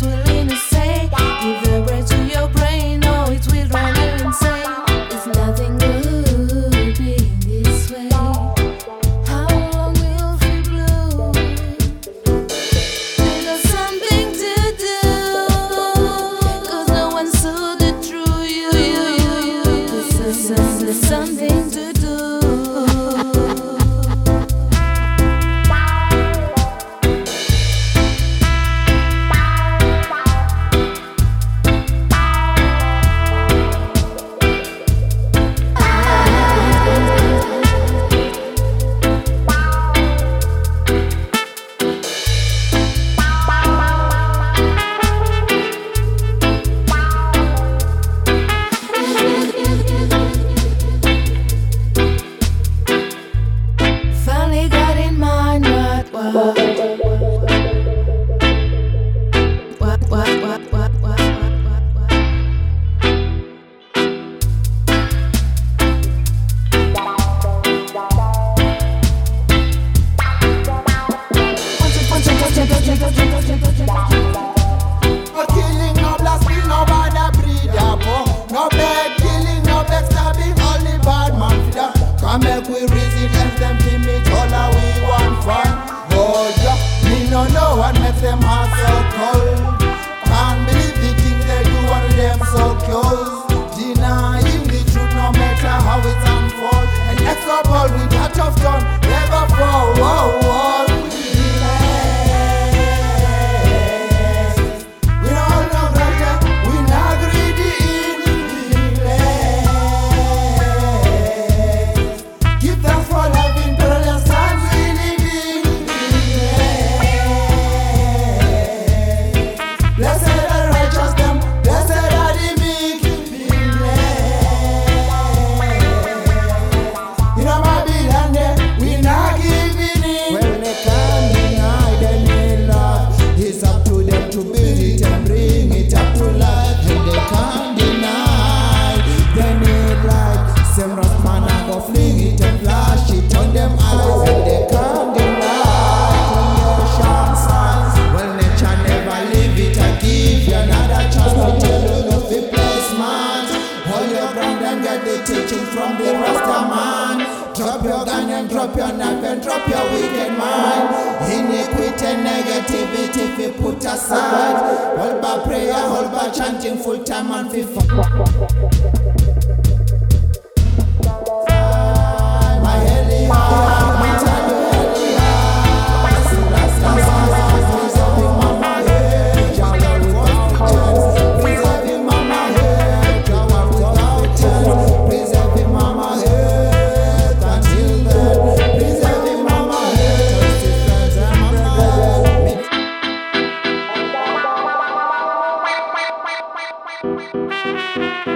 that's me. and drop your knife and drop your wicked mind. Iniquity and negativity we put aside. All by prayer, all by chanting full time and FIFA. Música